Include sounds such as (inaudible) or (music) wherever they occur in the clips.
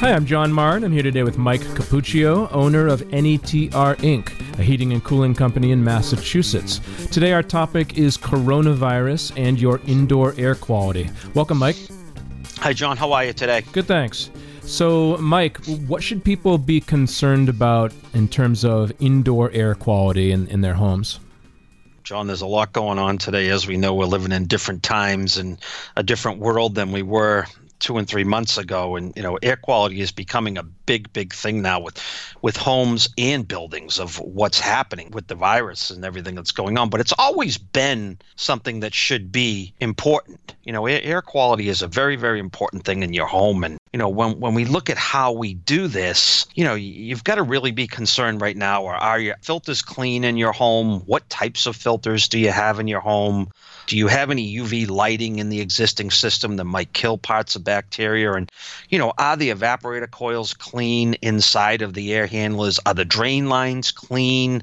Hi, I'm John Marn. I'm here today with Mike Capuccio, owner of NETR Inc., a heating and cooling company in Massachusetts. Today, our topic is coronavirus and your indoor air quality. Welcome, Mike. Hi, John. How are you today? Good, thanks. So, Mike, what should people be concerned about in terms of indoor air quality in, in their homes? John, there's a lot going on today. As we know, we're living in different times and a different world than we were two and three months ago and you know air quality is becoming a big big thing now with with homes and buildings of what's happening with the virus and everything that's going on. But it's always been something that should be important. You know air, quality is a very very important thing in your home and you know when when we look at how we do this you know you've got to really be concerned right now or are your filters clean in your home what types of filters do you have in your home do you have any UV lighting in the existing system that might kill parts of bacteria? And, you know, are the evaporator coils clean inside of the air handlers? Are the drain lines clean?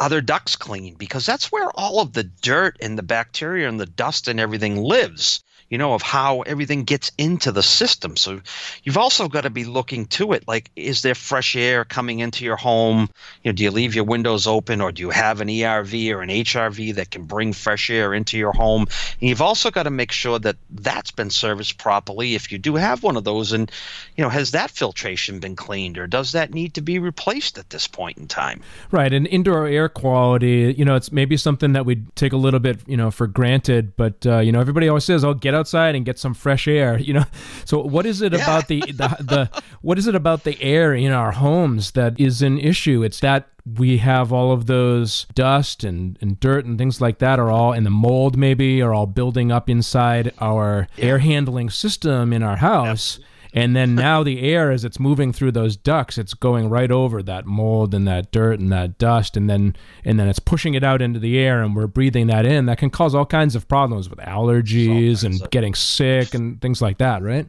Are ducts clean? Because that's where all of the dirt and the bacteria and the dust and everything lives you know, of how everything gets into the system. So you've also got to be looking to it. Like, is there fresh air coming into your home? You know, do you leave your windows open or do you have an ERV or an HRV that can bring fresh air into your home? And you've also got to make sure that that's been serviced properly. If you do have one of those, and, you know, has that filtration been cleaned or does that need to be replaced at this point in time? Right. And indoor air quality, you know, it's maybe something that we take a little bit, you know, for granted, but, uh, you know, everybody always says, oh, get outside and get some fresh air you know? So what is it yeah. about the, the the what is it about the air in our homes that is an issue? It's that we have all of those dust and, and dirt and things like that are all in the mold maybe are all building up inside our air handling system in our house and then now the air, as it's moving through those ducts, it's going right over that mold and that dirt and that dust, and then and then it's pushing it out into the air, and we're breathing that in. That can cause all kinds of problems with allergies and of- getting sick and things like that, right?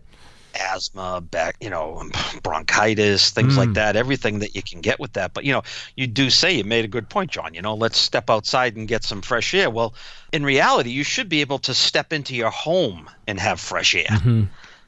asthma, back, you know, (laughs) bronchitis, things mm. like that, everything that you can get with that. But, you know, you do say you made a good point, John. You know, let's step outside and get some fresh air. Well, in reality, you should be able to step into your home and have fresh air. Mm-hmm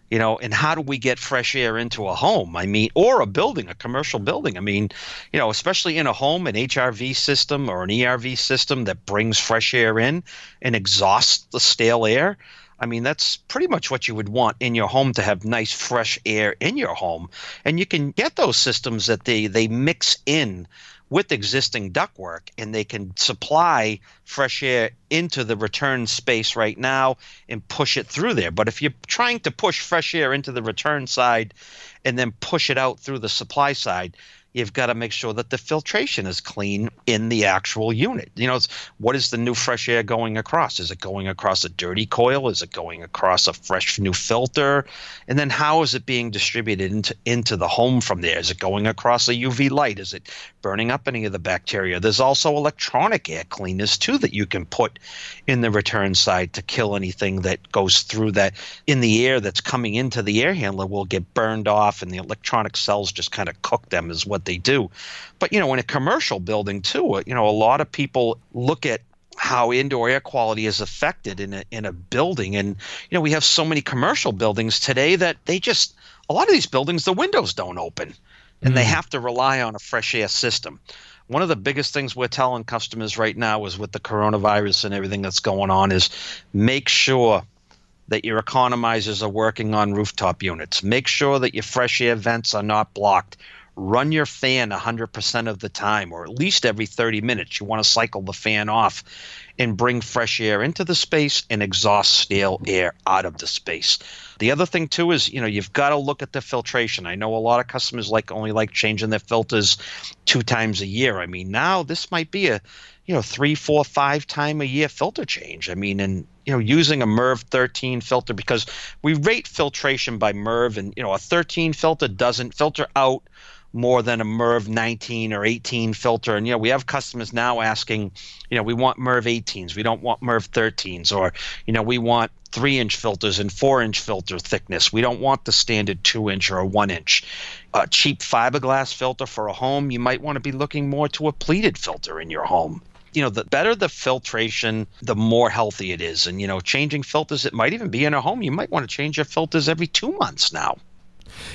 you know and how do we get fresh air into a home? I mean or a building a commercial building. I mean you know especially in a home an hrv system or an erv system that brings fresh air in and exhausts the stale air I mean, that's pretty much what you would want in your home to have nice fresh air in your home. And you can get those systems that they, they mix in with existing ductwork and they can supply fresh air into the return space right now and push it through there. But if you're trying to push fresh air into the return side and then push it out through the supply side, you've got to make sure that the filtration is clean in the actual unit. You know, what is the new fresh air going across? Is it going across a dirty coil? Is it going across a fresh new filter? And then how is it being distributed into into the home from there? Is it going across a UV light? Is it burning up any of the bacteria? There's also electronic air cleaners too that you can put in the return side to kill anything that goes through that in the air that's coming into the air handler will get burned off and the electronic cells just kind of cook them as what they do. But you know, in a commercial building too, uh, you know, a lot of people look at how indoor air quality is affected in a in a building and you know we have so many commercial buildings today that they just a lot of these buildings the windows don't open and mm. they have to rely on a fresh air system one of the biggest things we're telling customers right now is with the coronavirus and everything that's going on is make sure that your economizers are working on rooftop units make sure that your fresh air vents are not blocked run your fan 100% of the time or at least every 30 minutes. You want to cycle the fan off and bring fresh air into the space and exhaust stale air out of the space. The other thing too is, you know, you've got to look at the filtration. I know a lot of customers like only like changing their filters two times a year. I mean, now this might be a, you know, three, four, five time a year filter change. I mean, and you know, using a MERV 13 filter because we rate filtration by MERV, and you know, a 13 filter doesn't filter out more than a MERV 19 or 18 filter. And, you know, we have customers now asking, you know, we want MERV 18s, we don't want MERV 13s, or, you know, we want three inch filters and four inch filter thickness. We don't want the standard two inch or one inch. A cheap fiberglass filter for a home, you might want to be looking more to a pleated filter in your home you know the better the filtration the more healthy it is and you know changing filters it might even be in a home you might want to change your filters every two months now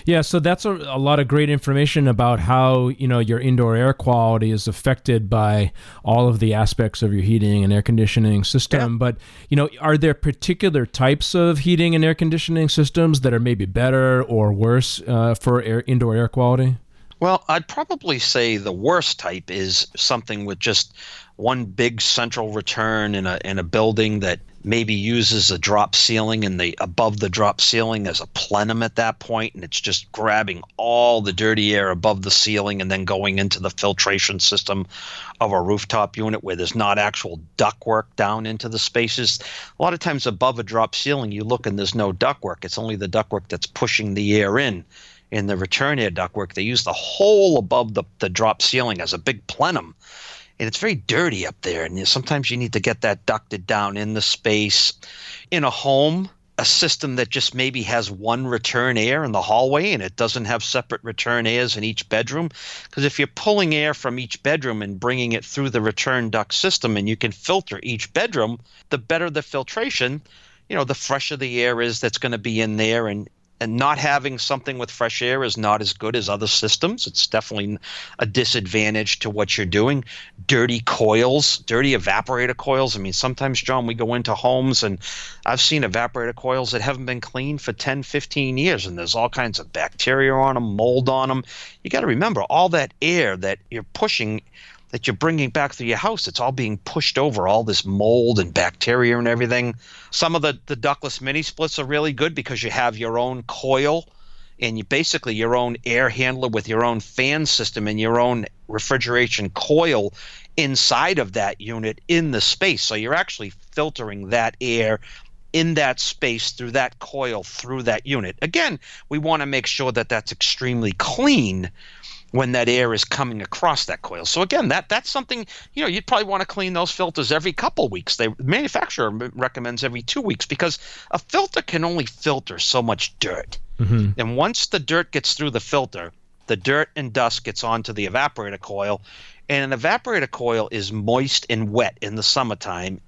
Yeah, so that's a, a, lot of great information about how you know your indoor air quality is affected by all of the aspects of your heating and air conditioning system. Yeah. But you know, are there particular types of heating and air conditioning systems that are maybe better or worse uh, for air, indoor air quality? Well, I'd probably say the worst type is something with just one big central return in a in a building that maybe uses a drop ceiling and the above the drop ceiling as a plenum at that point and it's just grabbing all the dirty air above the ceiling and then going into the filtration system of a rooftop unit where there's not actual ductwork down into the spaces. A lot of times above a drop ceiling you look and there's no ductwork. It's only the ductwork that's pushing the air in in the return air ductwork. They use the hole above the, the drop ceiling as a big plenum and it's very dirty up there. And sometimes you need to get that ducted down in the space. In a home, a system that just maybe has one return air in the hallway and it doesn't have separate return airs in each bedroom. Because if you're pulling air from each bedroom and bringing it through the return duct system and you can filter each bedroom, the better the filtration you know the fresher the air is that's going to be in there and and not having something with fresh air is not as good as other systems. It's definitely a disadvantage to what you're doing. Dirty coils, dirty evaporator coils. I mean, sometimes, John, we go into homes and I've seen evaporator coils that haven't been cleaned for 10, 15 years, and there's all kinds of bacteria on them, mold on them. You got to remember all that air that you're pushing that you're bringing back through your house. It's all being pushed over, all this mold and bacteria and everything. Some of the, the ductless mini splits are really good because you have your own coil and you basically your own air handler with your own fan system and your own refrigeration coil inside of that unit in the space. So you're actually filtering that air in that space through that coil through that unit. Again, we want to make sure that that's extremely clean when that air is coming across that coil. So again, that that's something you know you'd probably want to clean those filters every couple weeks. The manufacturer recommends every two weeks because a filter can only filter so much dirt, mm-hmm. and once the dirt gets through the filter, the dirt and dust gets onto the evaporator coil, and an evaporator coil is moist and wet in the summertime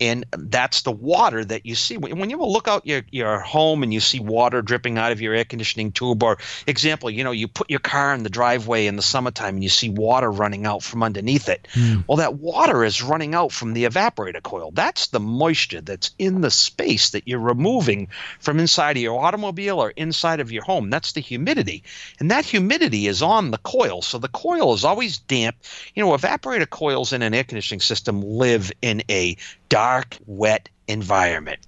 and that's the water that you see. When you look out your, your home and you see water dripping out of your air conditioning tube or example you know you put your car in the driveway in the summertime and you see water running out from underneath it. Mm. well that water is running out from the evaporator coil. That's the moisture that's in the space that you're removing from inside of your automobile or inside of your home. That's the humidity. And that humidity is on the coil. So the coil is always damp. You know evaporator coils in an air conditioning system live in a dark, wet environment.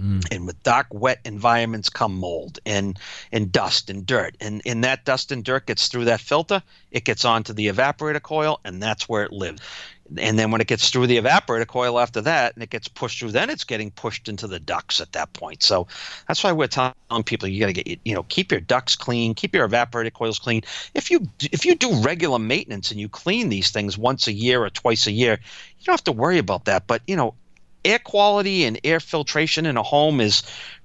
Mm. And with dark, wet environments come mold and and dust and dirt. And and that dust and dirt gets through that filter, it gets onto the evaporator coil, and that's where it lives. And then when it gets through the evaporator coil after that, and it gets pushed through, then it's getting pushed into the ducts at that point. So that's why we're telling people you got to get you know keep your ducts clean, keep your evaporator coils clean. If you if you do regular maintenance and you clean these things once a year or twice a year, you don't have to worry about that. But you know air quality and air filtration in a home is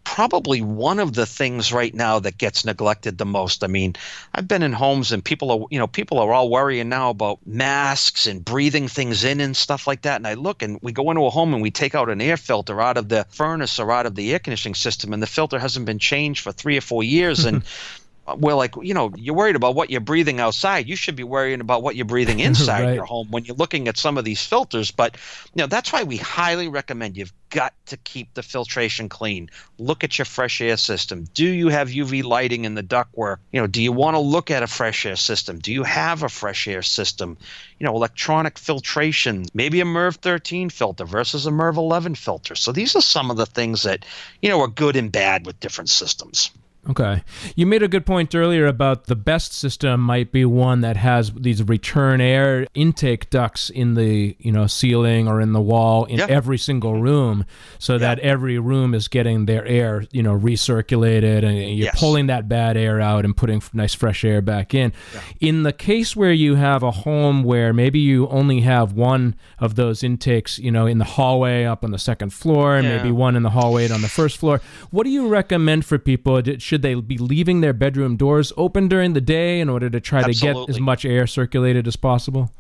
probably one of the things right now that gets neglected the most. I mean, I've been in homes and people are, you know, people are all worrying now about masks and breathing things in and stuff like that. And I look and we go into a home and we take out an air filter out of the furnace or out of the air conditioning system and the filter hasn't been changed for three or four years. And (laughs) we're like, you know, you're worried about what you're breathing outside. You should be worrying about what you're breathing (laughs) inside right. your home when you're looking at some of these filters. But, you know, that's why we highly recommend you've got to keep the filtration clean. Look at your fresh air system. Do you have UV lighting in the ductwork? You know, do you want to look at a fresh air system? Do you have a fresh air system? You know, electronic filtration, maybe a MERV 13 filter versus a MERV 11 filter. So these are some of the things that, you know, are good and bad with different systems. Okay. You made a good point earlier about the best system might be one that has these return air intake ducts in the, you know, ceiling or in the wall in yeah. every single room so yeah. that every room is getting their air, you know, recirculated and you're yes. pulling that bad air out and putting nice fresh air back in. Yeah. In the case where you have a home where maybe you only have one of those intakes, you know, in the hallway up on the second floor, and maybe one in the hallway on the first floor, what do you recommend for people? Should should they be leaving their bedroom doors open during the day in order to try Absolutely. to get as much air circulated as possible?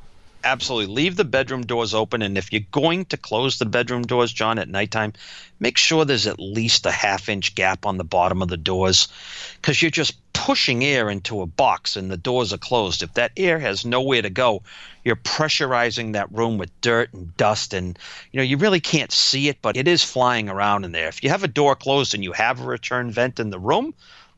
Absolutely. Leave the bedroom doors open. And if you're going to close the bedroom doors, John, at nighttime, make sure there's at least a half inch gap on the bottom of the doors because you're just pushing air into a box and the doors are closed, if that air has nowhere to go, you're pressurizing that room with dirt and dust and you know you really can't see it but it is flying around in there. If you have a door closed and you have a return vent in the room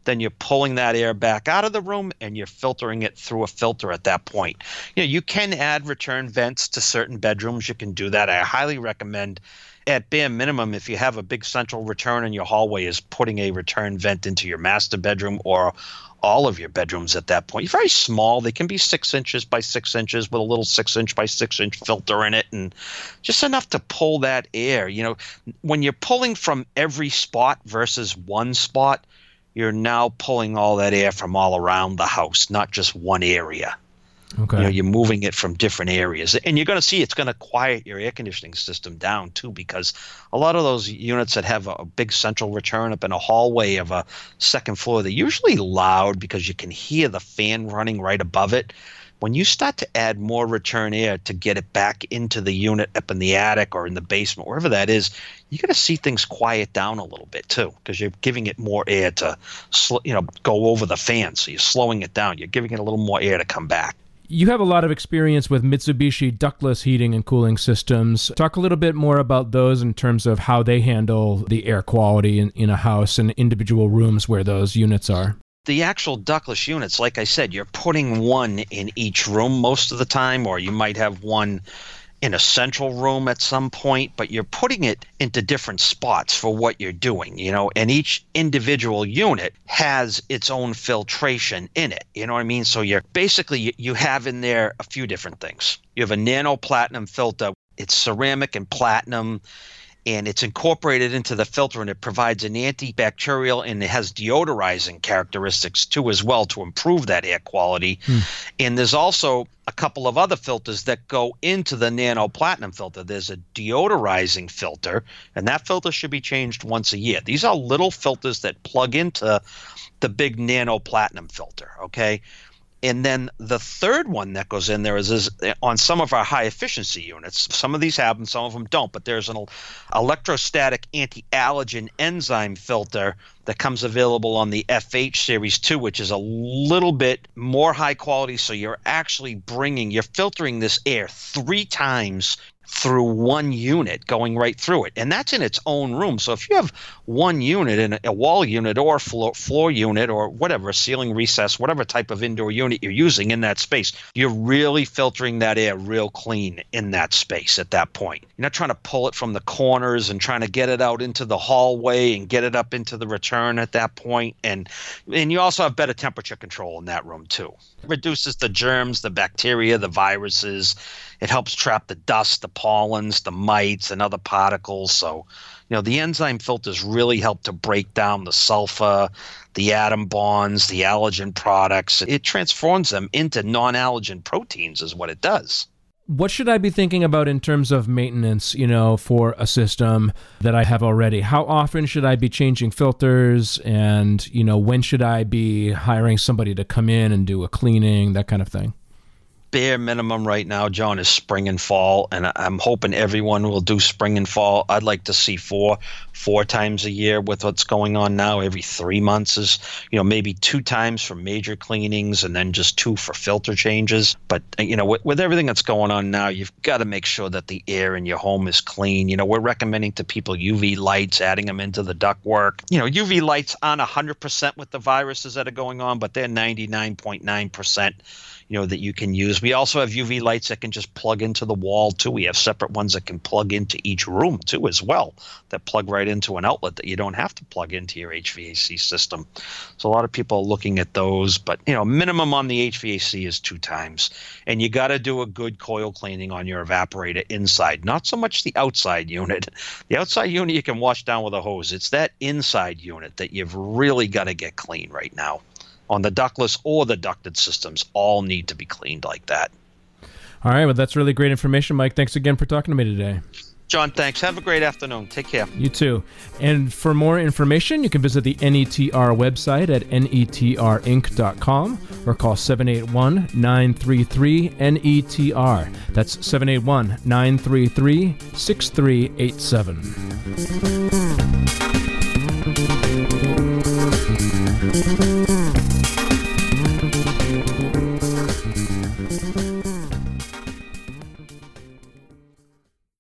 then you're pulling that air back out of the room and you're filtering it through a filter at that point. You know, you can add return vents to certain bedrooms. You can do that. I highly recommend at bare minimum, if you have a big central return in your hallway, is putting a return vent into your master bedroom or all of your bedrooms at that point. You're very small. They can be six inches by six inches with a little six inch by six inch filter in it and just enough to pull that air. You know, when you're pulling from every spot versus one spot, you're now pulling all that air from all around the house, not just one area. Okay. You know, you're moving it from different areas. And you're going to see it's going to quiet your air conditioning system down too, because a lot of those units that have a, a big central return up in a hallway of a second floor, they're usually loud because you can hear the fan running right above it when you start to add more return air to get it back into the unit up in the attic or in the basement, wherever that is, you're going to see things quiet down a little bit too, because you're giving it more air to, sl- you know, go over the fan. So you're slowing it down. You're giving it a little more air to come back. You have a lot of experience with Mitsubishi ductless heating and cooling systems. Talk a little bit more about those in terms of how they handle the air quality in, in a house and individual rooms where those units are the actual ductless units, like I said, you're putting one in each room most of the time, or you might have one in a central room at some point, but you're putting it into different spots for what you're doing, you know, and each individual unit has its own filtration in it. You know what I mean? So you're basically you have in there a few different things. You have a nano platinum filter, it's ceramic and platinum and it's incorporated into the filter and it provides an antibacterial and it has deodorizing characteristics too as well to improve that air quality. Hmm. and there's also a couple of other filters that go into the nano platinum filter. There's a deodorizing filter and that filter should be changed once a year. These are little filters that plug into the big nano platinum filter okay and then the third one that goes in there is, is on some of our high efficiency units. Some of these have them, some of them don't. But there's an electrostatic anti allergen enzyme filter that comes available on the FH Series 2, which is a little bit more high quality. So you're actually bringing, you're filtering this air three times through one unit going right through it. And that's in its own room. So if you have one unit in a wall unit or floor, floor unit or whatever ceiling recess whatever type of indoor unit you're using in that space you're really filtering that air real clean in that space at that point. You're not trying to pull it from the corners and trying to get it out into the hallway and get it up into the return at that point. And and you also have better temperature control in that room too. Reduces the germs the bacteria the viruses it helps trap the dust, the pollens, the mites, and other particles. So, you know, the enzyme filters really help to break down the sulfur, the atom bonds, the allergen products. It transforms them into non allergen proteins, is what it does. What should I be thinking about in terms of maintenance, you know, for a system that I have already? How often should I be changing filters and, you know, when should I be hiring somebody to come in and do a cleaning, that kind of thing? Bare minimum right now, John, is spring and fall, and I'm hoping everyone will do spring and fall. I'd like to see four four times a year with what's going on now. Every three months is, you know, maybe two times for major cleanings and then just two for filter changes. But uh, you know, with, with everything that's going on now, you've got to make sure that the air in your home is clean. You know, we're recommending to people UV lights, adding them into the ductwork. You know, UV lights aren't 100% with the viruses that are going on, but they're 99.9% you know that you can use. We also have UV lights that can just plug into the wall too. We have separate ones that can plug into each room too as well that plug right into an outlet that you don't have to plug into your HVAC system. So a lot of people are looking at those, but you know, minimum on the HVAC is two times. And you got to do a good coil cleaning on your evaporator inside, not so much the outside unit. The outside unit you can wash down with a hose. It's that inside unit that you've really got to get clean right now on the ductless or the ducted systems all need to be cleaned like that. All right, well, that's really great information, Mike. Thanks again for talking to me today. John, thanks. Have a great afternoon. Take care. You too. And for more information, you can visit the NETR website at netrinc.com or call 781 933 NETR. That's 781 933 6387.